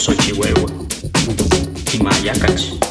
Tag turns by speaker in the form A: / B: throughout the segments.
A: soy Chihuahua y Mayacach.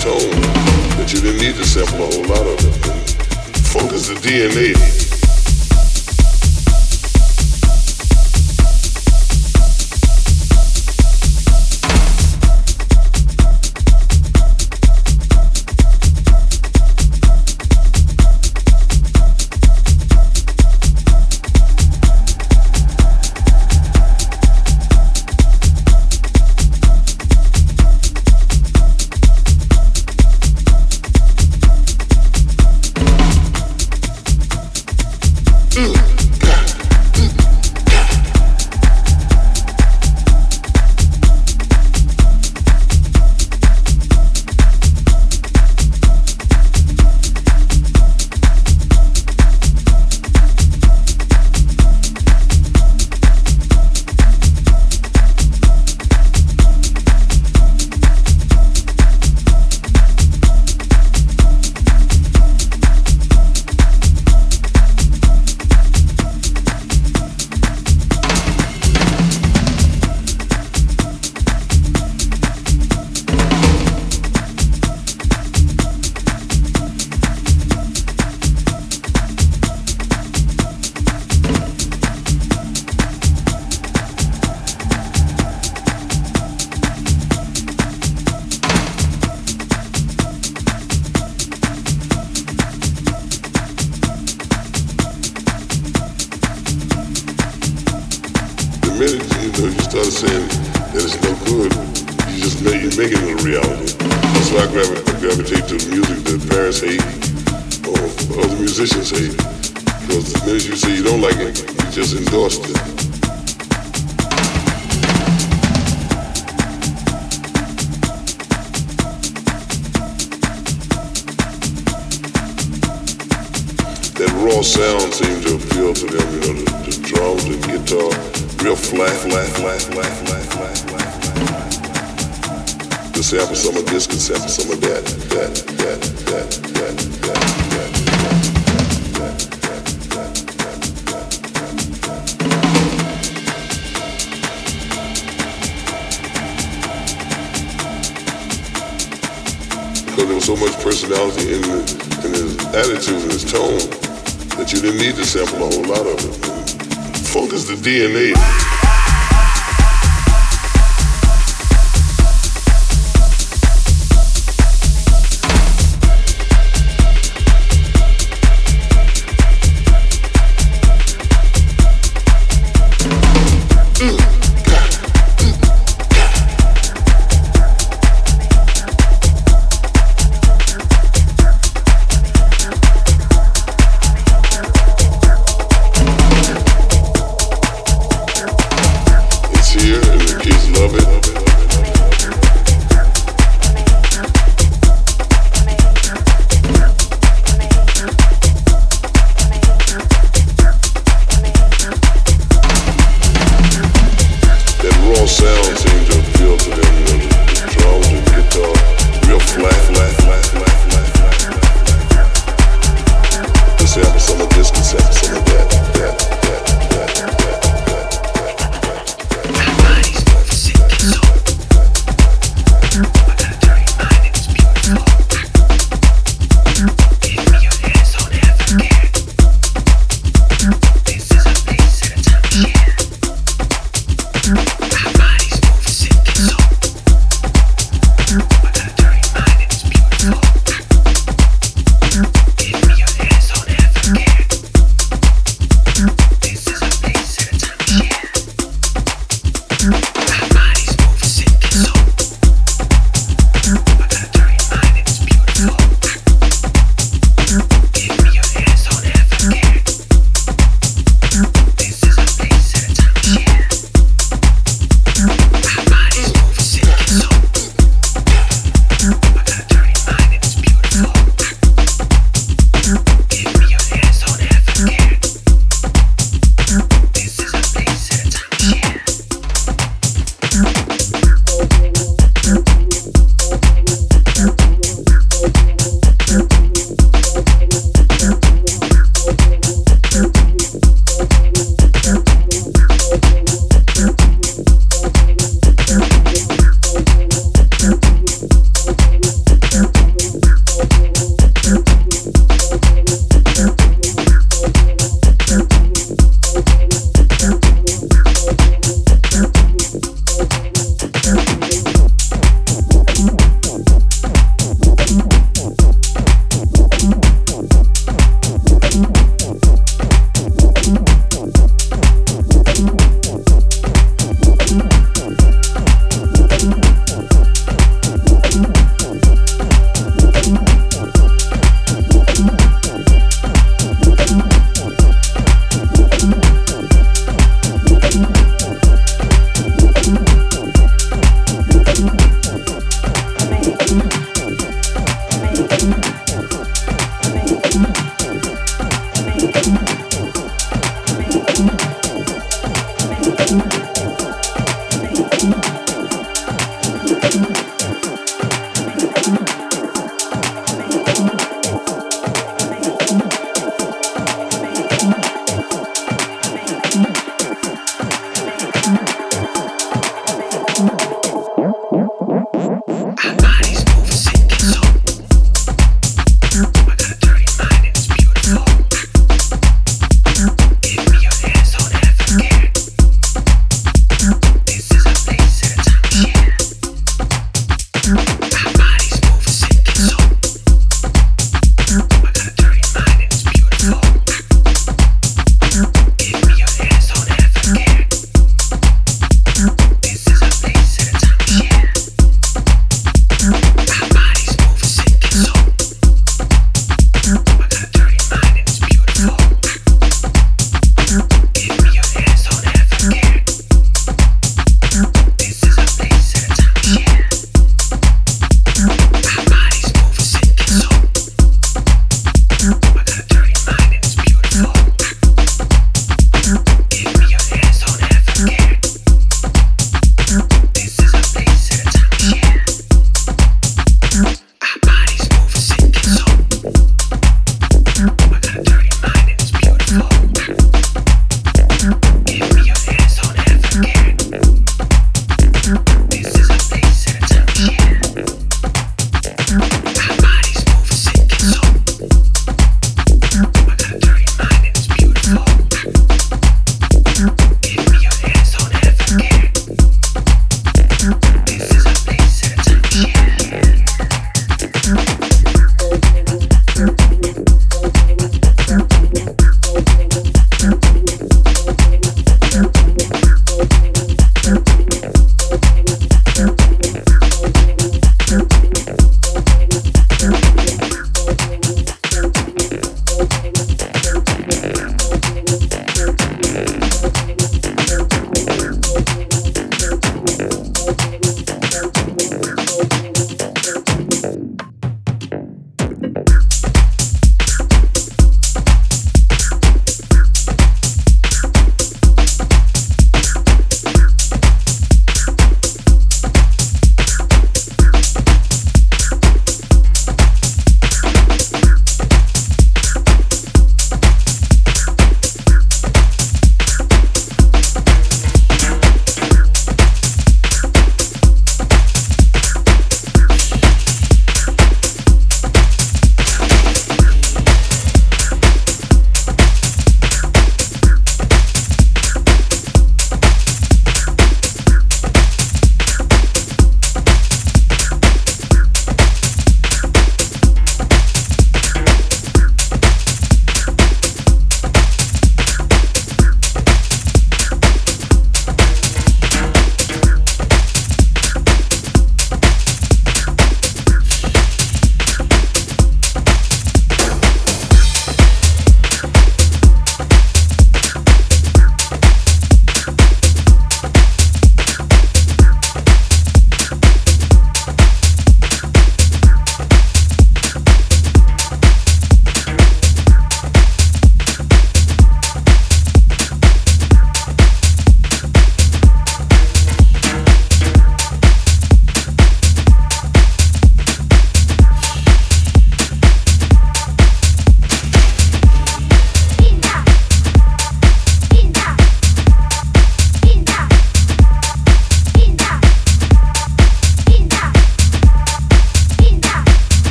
A: told that you didn't need to sample a whole lot of it. Focus the DNA. as you say you don't like it, you just endorsed
B: it. raw sound seemed to appeal to them, the, drums, the guitar, real flat, flat, flat, flat, flat, flat, flat, flat. Some of this, this happened some of that, that, that, that. So much personality in, the, in his attitude and his tone that you didn't need to sample a whole lot of it. Is the DNA.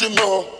B: you know.